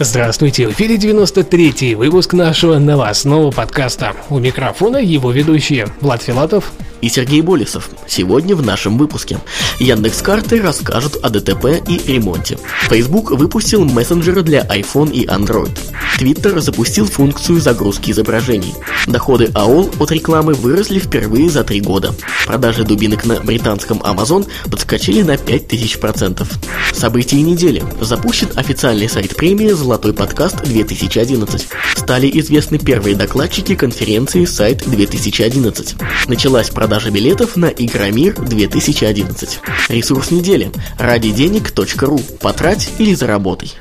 Здравствуйте, в эфире 93-й выпуск нашего новостного подкаста. У микрофона его ведущие Влад Филатов и Сергей Болесов. Сегодня в нашем выпуске Яндекс Карты расскажут о ДТП и ремонте. Facebook выпустил мессенджеры для iPhone и Android. Twitter запустил функцию загрузки изображений. Доходы AOL от рекламы выросли впервые за три года. Продажи дубинок на британском Amazon подскочили на 5000%. События недели. Запущен официальный сайт премии «Золотой подкаст 2011». Стали известны первые докладчики конференции «Сайт 2011». Началась продажа продажа билетов на Игромир 2011. Ресурс недели. Ради денег.ру. Потрать или заработай.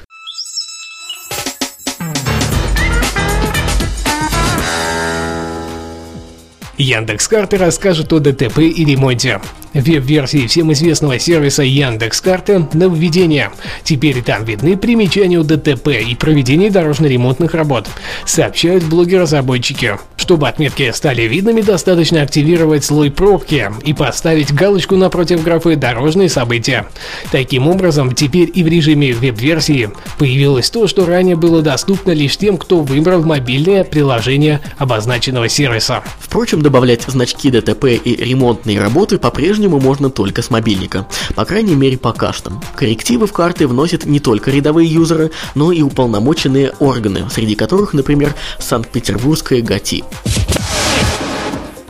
Яндекс.Карты расскажет о ДТП и ремонте веб-версии всем известного сервиса Яндекс.Карты нововведение. Теперь там видны примечания у ДТП и проведение дорожно-ремонтных работ, сообщают блоги-разработчики. Чтобы отметки стали видными, достаточно активировать слой пробки и поставить галочку напротив графы «Дорожные события». Таким образом, теперь и в режиме веб-версии появилось то, что ранее было доступно лишь тем, кто выбрал мобильное приложение обозначенного сервиса. Впрочем, добавлять значки ДТП и ремонтные работы по-прежнему по-прежнему можно только с мобильника, по крайней мере пока что. Коррективы в карты вносят не только рядовые юзеры, но и уполномоченные органы, среди которых, например, Санкт-Петербургская ГАТИ.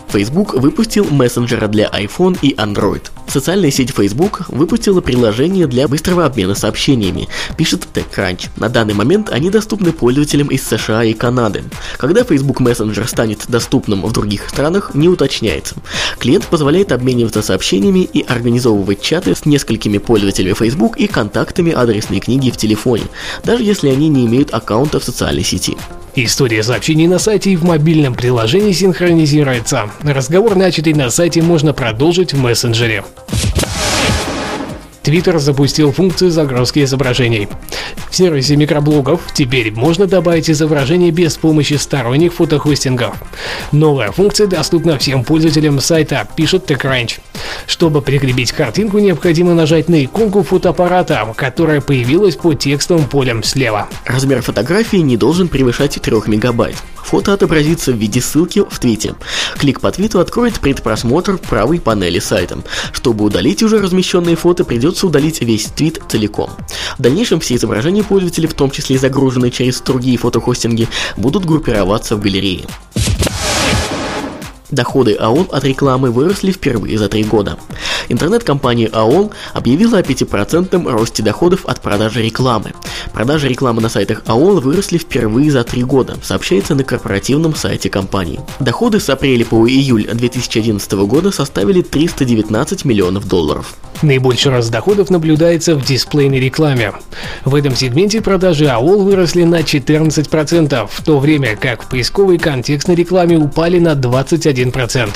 Facebook выпустил мессенджера для iPhone и Android. Социальная сеть Facebook выпустила приложение для быстрого обмена сообщениями, пишет TechCrunch. На данный момент они доступны пользователям из США и Канады. Когда Facebook Messenger станет доступным в других странах, не уточняется. Клиент позволяет обмениваться сообщениями и организовывать чаты с несколькими пользователями Facebook и контактами адресной книги в телефоне, даже если они не имеют аккаунта в социальной сети. История сообщений на сайте и в мобильном приложении синхронизируется. Разговор, начатый на сайте, можно продолжить в мессенджере. Twitter запустил функцию загрузки изображений. В сервисе микроблогов теперь можно добавить изображение без помощи сторонних фотохостингов. Новая функция доступна всем пользователям сайта, пишет TechCrunch. Чтобы прикрепить картинку, необходимо нажать на иконку фотоаппарата, которая появилась по текстовым полям слева. Размер фотографии не должен превышать 3 мегабайт. Фото отобразится в виде ссылки в твите. Клик по твиту откроет предпросмотр правой панели сайта. Чтобы удалить уже размещенные фото, придется удалить весь твит целиком. В дальнейшем все изображения пользователей, в том числе загруженные через другие фотохостинги, будут группироваться в галерее. Доходы АОЛ от рекламы выросли впервые за три года. Интернет-компания АОЛ объявила о 5% росте доходов от продажи рекламы. Продажи рекламы на сайтах АОЛ выросли впервые за три года, сообщается на корпоративном сайте компании. Доходы с апреля по июль 2011 года составили 319 миллионов долларов. Наибольший рост доходов наблюдается в дисплейной рекламе. В этом сегменте продажи АОЛ выросли на 14%, в то время как в поисковой контекстной рекламе упали на 21%.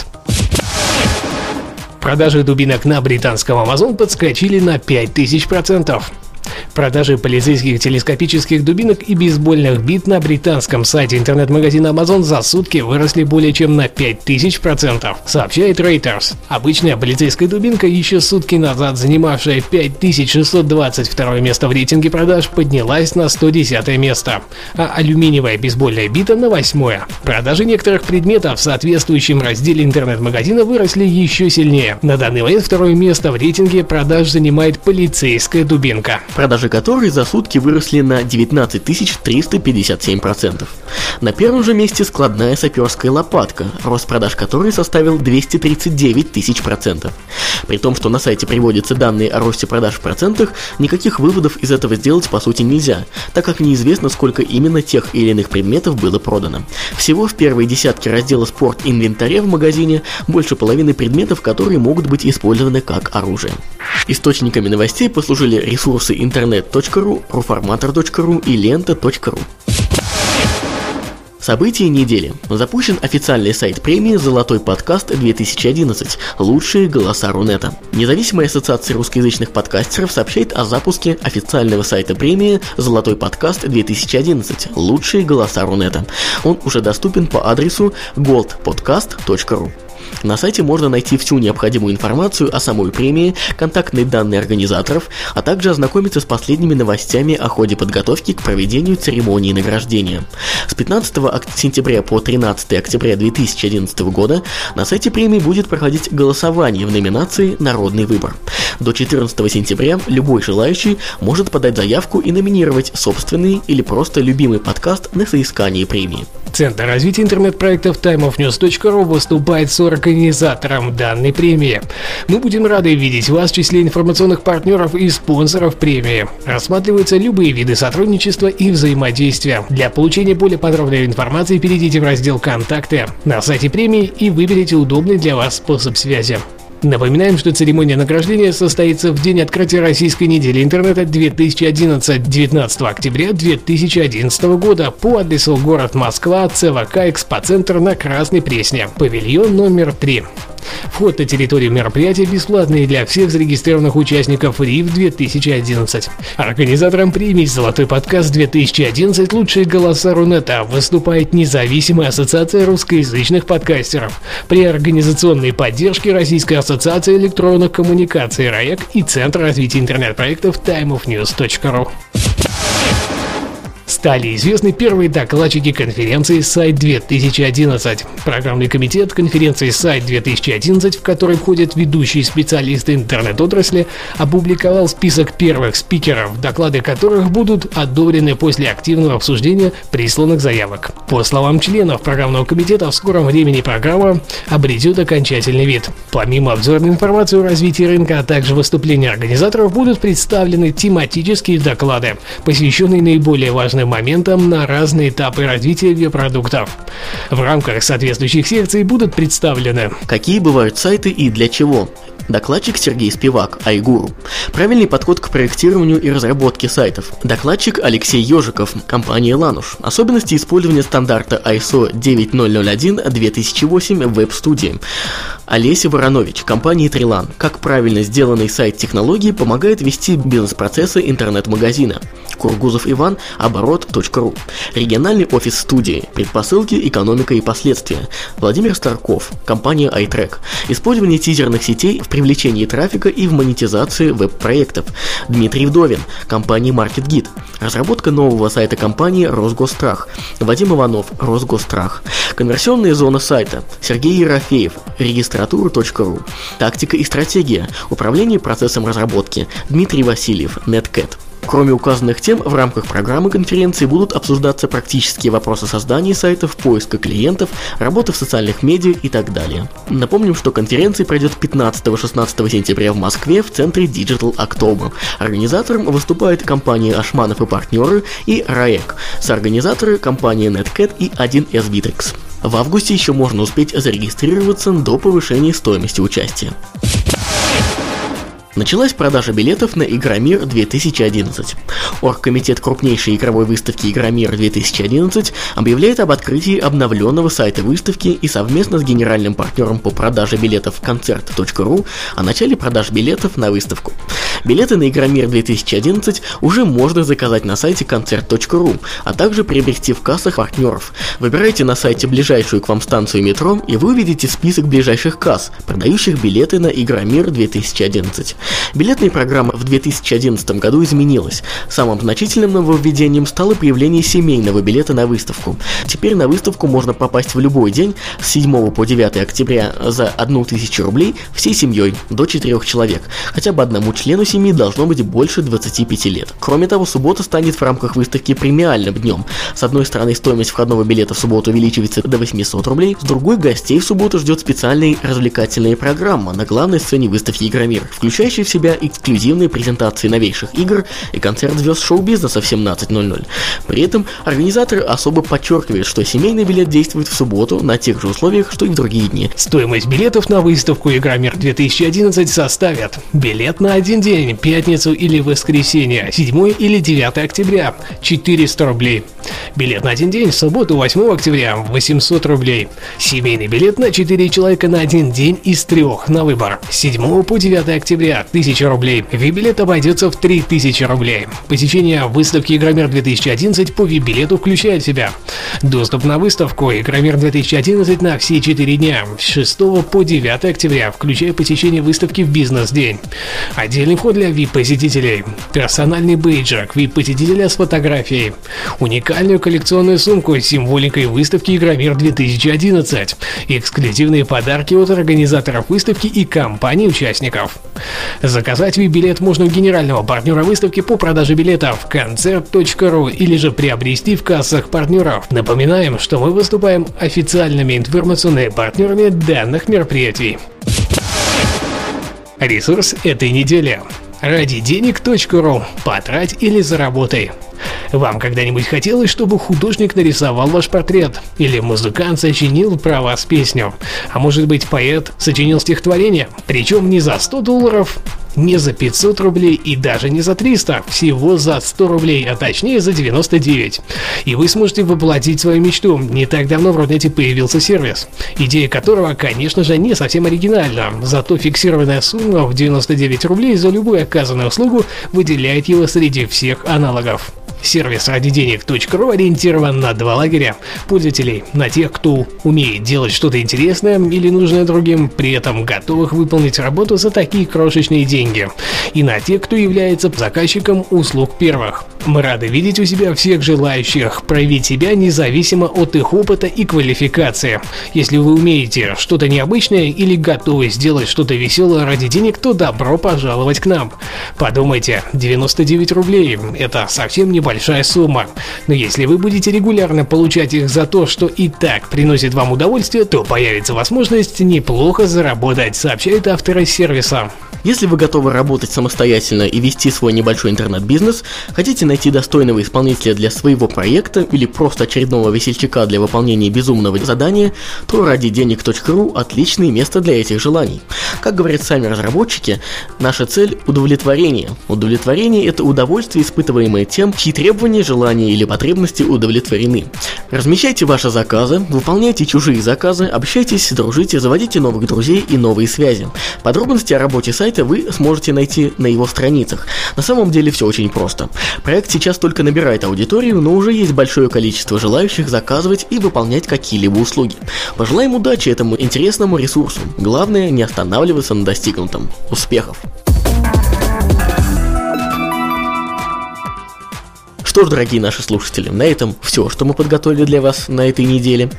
Продажи дубинок на британском Amazon подскочили на 5000%. Продажи полицейских телескопических дубинок и бейсбольных бит на британском сайте интернет-магазина Amazon за сутки выросли более чем на 5000%, сообщает Reuters. Обычная полицейская дубинка, еще сутки назад занимавшая 5622 место в рейтинге продаж, поднялась на 110 место, а алюминиевая бейсбольная бита на 8 Продажи некоторых предметов в соответствующем разделе интернет-магазина выросли еще сильнее. На данный момент второе место в рейтинге продаж занимает полицейская дубинка продажи которой за сутки выросли на 19 357%. На первом же месте складная саперская лопатка, рост продаж которой составил 239 тысяч процентов. При том, что на сайте приводятся данные о росте продаж в процентах, никаких выводов из этого сделать по сути нельзя, так как неизвестно, сколько именно тех или иных предметов было продано. Всего в первой десятке раздела спорт инвентаря в магазине больше половины предметов, которые могут быть использованы как оружие. Источниками новостей послужили ресурсы интернет.ру, proformator.ru и лента.ру. События недели. Запущен официальный сайт премии «Золотой подкаст 2011. Лучшие голоса Рунета». Независимая ассоциация русскоязычных подкастеров сообщает о запуске официального сайта премии «Золотой подкаст 2011. Лучшие голоса Рунета». Он уже доступен по адресу goldpodcast.ru. На сайте можно найти всю необходимую информацию о самой премии, контактные данные организаторов, а также ознакомиться с последними новостями о ходе подготовки к проведению церемонии награждения. С 15 сентября по 13 октября 2011 года на сайте премии будет проходить голосование в номинации «Народный выбор». До 14 сентября любой желающий может подать заявку и номинировать собственный или просто любимый подкаст на соискание премии. Центр развития интернет-проектов timeofnews.ru выступает с организатором данной премии. Мы будем рады видеть вас в числе информационных партнеров и спонсоров премии. Рассматриваются любые виды сотрудничества и взаимодействия. Для получения более подробной информации перейдите в раздел «Контакты» на сайте премии и выберите удобный для вас способ связи. Напоминаем, что церемония награждения состоится в день открытия Российской недели интернета 2011, 19 октября 2011 года по адресу город Москва, ЦВК Экспоцентр на Красной Пресне, павильон номер 3. Вход на территорию мероприятия бесплатный для всех зарегистрированных участников РИФ 2011. Организатором премии «Золотой подкаст 2011. Лучшие голоса Рунета» выступает независимая ассоциация русскоязычных подкастеров при организационной поддержке Российской ассоциации электронных коммуникаций РАЭК и Центра развития интернет-проектов timeofnews.ru стали известны первые докладчики конференции Сайт 2011. Программный комитет конференции Сайт 2011, в который входят ведущие специалисты интернет-отрасли, опубликовал список первых спикеров, доклады которых будут одобрены после активного обсуждения присланных заявок. По словам членов программного комитета, в скором времени программа обретет окончательный вид. Помимо обзорной информации о развитии рынка, а также выступления организаторов, будут представлены тематические доклады, посвященные наиболее важным моментом на разные этапы развития веб-продуктов. В рамках соответствующих секций будут представлены Какие бывают сайты и для чего? Докладчик Сергей Спивак, Айгуру. Правильный подход к проектированию и разработке сайтов. Докладчик Алексей Ежиков, компания Лануш. Особенности использования стандарта ISO 9001-2008 в веб-студии. Олеся Воронович, компания Трилан. Как правильно сделанный сайт технологии помогает вести бизнес-процессы интернет-магазина. Кургузов Иван, оборот.ру. Региональный офис студии. Предпосылки, экономика и последствия. Владимир Старков, компания iTrack. Использование тизерных сетей в привлечении трафика и в монетизации веб-проектов. Дмитрий Вдовин, компания MarketGit. Разработка нового сайта компании Росгострах. Вадим Иванов, Росгострах. Конверсионная зона сайта. Сергей Ерофеев, регистратура.ру. Тактика и стратегия. Управление процессом разработки. Дмитрий Васильев, NetCat. Кроме указанных тем, в рамках программы конференции будут обсуждаться практические вопросы создания сайтов, поиска клиентов, работы в социальных медиа и так далее. Напомним, что конференция пройдет 15-16 сентября в Москве в центре Digital October. Организатором выступает компания Ашманов и партнеры и РАЭК, соорганизаторы компания NetCat и 1С Bittrex. В августе еще можно успеть зарегистрироваться до повышения стоимости участия. Началась продажа билетов на Игромир 2011. Оргкомитет крупнейшей игровой выставки Игромир 2011 объявляет об открытии обновленного сайта выставки и совместно с генеральным партнером по продаже билетов концерт.ру о начале продаж билетов на выставку. Билеты на Игромир 2011 уже можно заказать на сайте концерт.ру, а также приобрести в кассах партнеров. Выбирайте на сайте ближайшую к вам станцию метро, и вы увидите список ближайших касс, продающих билеты на Игромир 2011. Билетная программа в 2011 году изменилась. Самым значительным нововведением стало появление семейного билета на выставку. Теперь на выставку можно попасть в любой день с 7 по 9 октября за 1000 рублей всей семьей до 4 человек. Хотя бы одному члену семьи должно быть больше 25 лет. Кроме того, суббота станет в рамках выставки премиальным днем. С одной стороны, стоимость входного билета в субботу увеличивается до 800 рублей, с другой гостей в субботу ждет специальная развлекательная программа на главной сцене выставки Игромир, включая включающий в себя эксклюзивные презентации новейших игр и концерт звезд шоу-бизнеса в 17.00. При этом организаторы особо подчеркивают, что семейный билет действует в субботу на тех же условиях, что и в другие дни. Стоимость билетов на выставку Игромир 2011 составит билет на один день пятницу или воскресенье, 7 или 9 октября – 400 рублей. Билет на один день, в субботу 8 октября – 800 рублей. Семейный билет на 4 человека на один день из трех на выбор. С 7 по 9 октября – 1000 рублей. VIP-билет обойдется в 3000 рублей. Посещение выставки Игромир 2011 по VIP-билету включает в себя доступ на выставку Игромир 2011 на все 4 дня с 6 по 9 октября, включая посещение выставки в бизнес-день. Отдельный вход для VIP-посетителей. Персональный бейджик VIP-посетителя с фотографией. Уникальную коллекционную сумку с символикой выставки Игромир 2011. Эксклюзивные подарки от организаторов выставки и компаний-участников. Заказать VIP-билет можно у генерального партнера выставки по продаже билетов концерт.ру или же приобрести в кассах партнеров. Напоминаем, что мы выступаем официальными информационными партнерами данных мероприятий. Ресурс этой недели. Ради денег.ру. Потрать или заработай. Вам когда-нибудь хотелось, чтобы художник нарисовал ваш портрет? Или музыкант сочинил про вас песню? А может быть поэт сочинил стихотворение? Причем не за 100 долларов, не за 500 рублей и даже не за 300, всего за 100 рублей, а точнее за 99. И вы сможете воплотить свою мечту. Не так давно в Рунете появился сервис, идея которого, конечно же, не совсем оригинальна, зато фиксированная сумма в 99 рублей за любую оказанную услугу выделяет его среди всех аналогов. Сервис ради денег.ру ориентирован на два лагеря пользователей, на тех, кто умеет делать что-то интересное или нужное другим, при этом готовых выполнить работу за такие крошечные деньги, и на тех, кто является заказчиком услуг первых. Мы рады видеть у себя всех желающих проявить себя независимо от их опыта и квалификации. Если вы умеете что-то необычное или готовы сделать что-то веселое ради денег, то добро пожаловать к нам. Подумайте, 99 рублей – это совсем небольшой большая сумма. Но если вы будете регулярно получать их за то, что и так приносит вам удовольствие, то появится возможность неплохо заработать, сообщают авторы сервиса. Если вы готовы работать самостоятельно и вести свой небольшой интернет-бизнес, хотите найти достойного исполнителя для своего проекта или просто очередного весельчака для выполнения безумного задания, то ради денег.ру отличное место для этих желаний. Как говорят сами разработчики, наша цель – удовлетворение. Удовлетворение – это удовольствие, испытываемое тем, чьи требования, желания или потребности удовлетворены. Размещайте ваши заказы, выполняйте чужие заказы, общайтесь, дружите, заводите новых друзей и новые связи. Подробности о работе сайта вы сможете найти на его страницах. На самом деле все очень просто. Проект сейчас только набирает аудиторию, но уже есть большое количество желающих заказывать и выполнять какие-либо услуги. Пожелаем удачи этому интересному ресурсу. Главное не останавливаться на достигнутом. Успехов! Что ж, дорогие наши слушатели, на этом все, что мы подготовили для вас на этой неделе.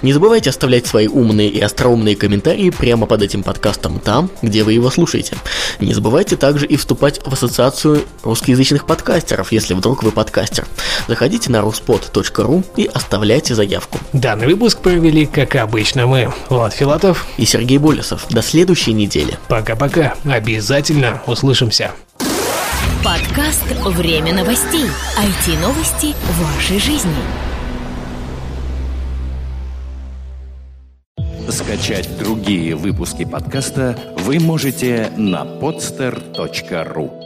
Не забывайте оставлять свои умные и остроумные комментарии прямо под этим подкастом там, где вы его слушаете. Не забывайте также и вступать в ассоциацию русскоязычных подкастеров, если вдруг вы подкастер. Заходите на ruspod.ru и оставляйте заявку. Данный выпуск провели, как обычно, мы, Влад Филатов и Сергей Болесов. До следующей недели. Пока-пока. Обязательно услышимся. Подкаст «Время новостей». IT-новости вашей жизни. Скачать другие выпуски подкаста вы можете на podster.ru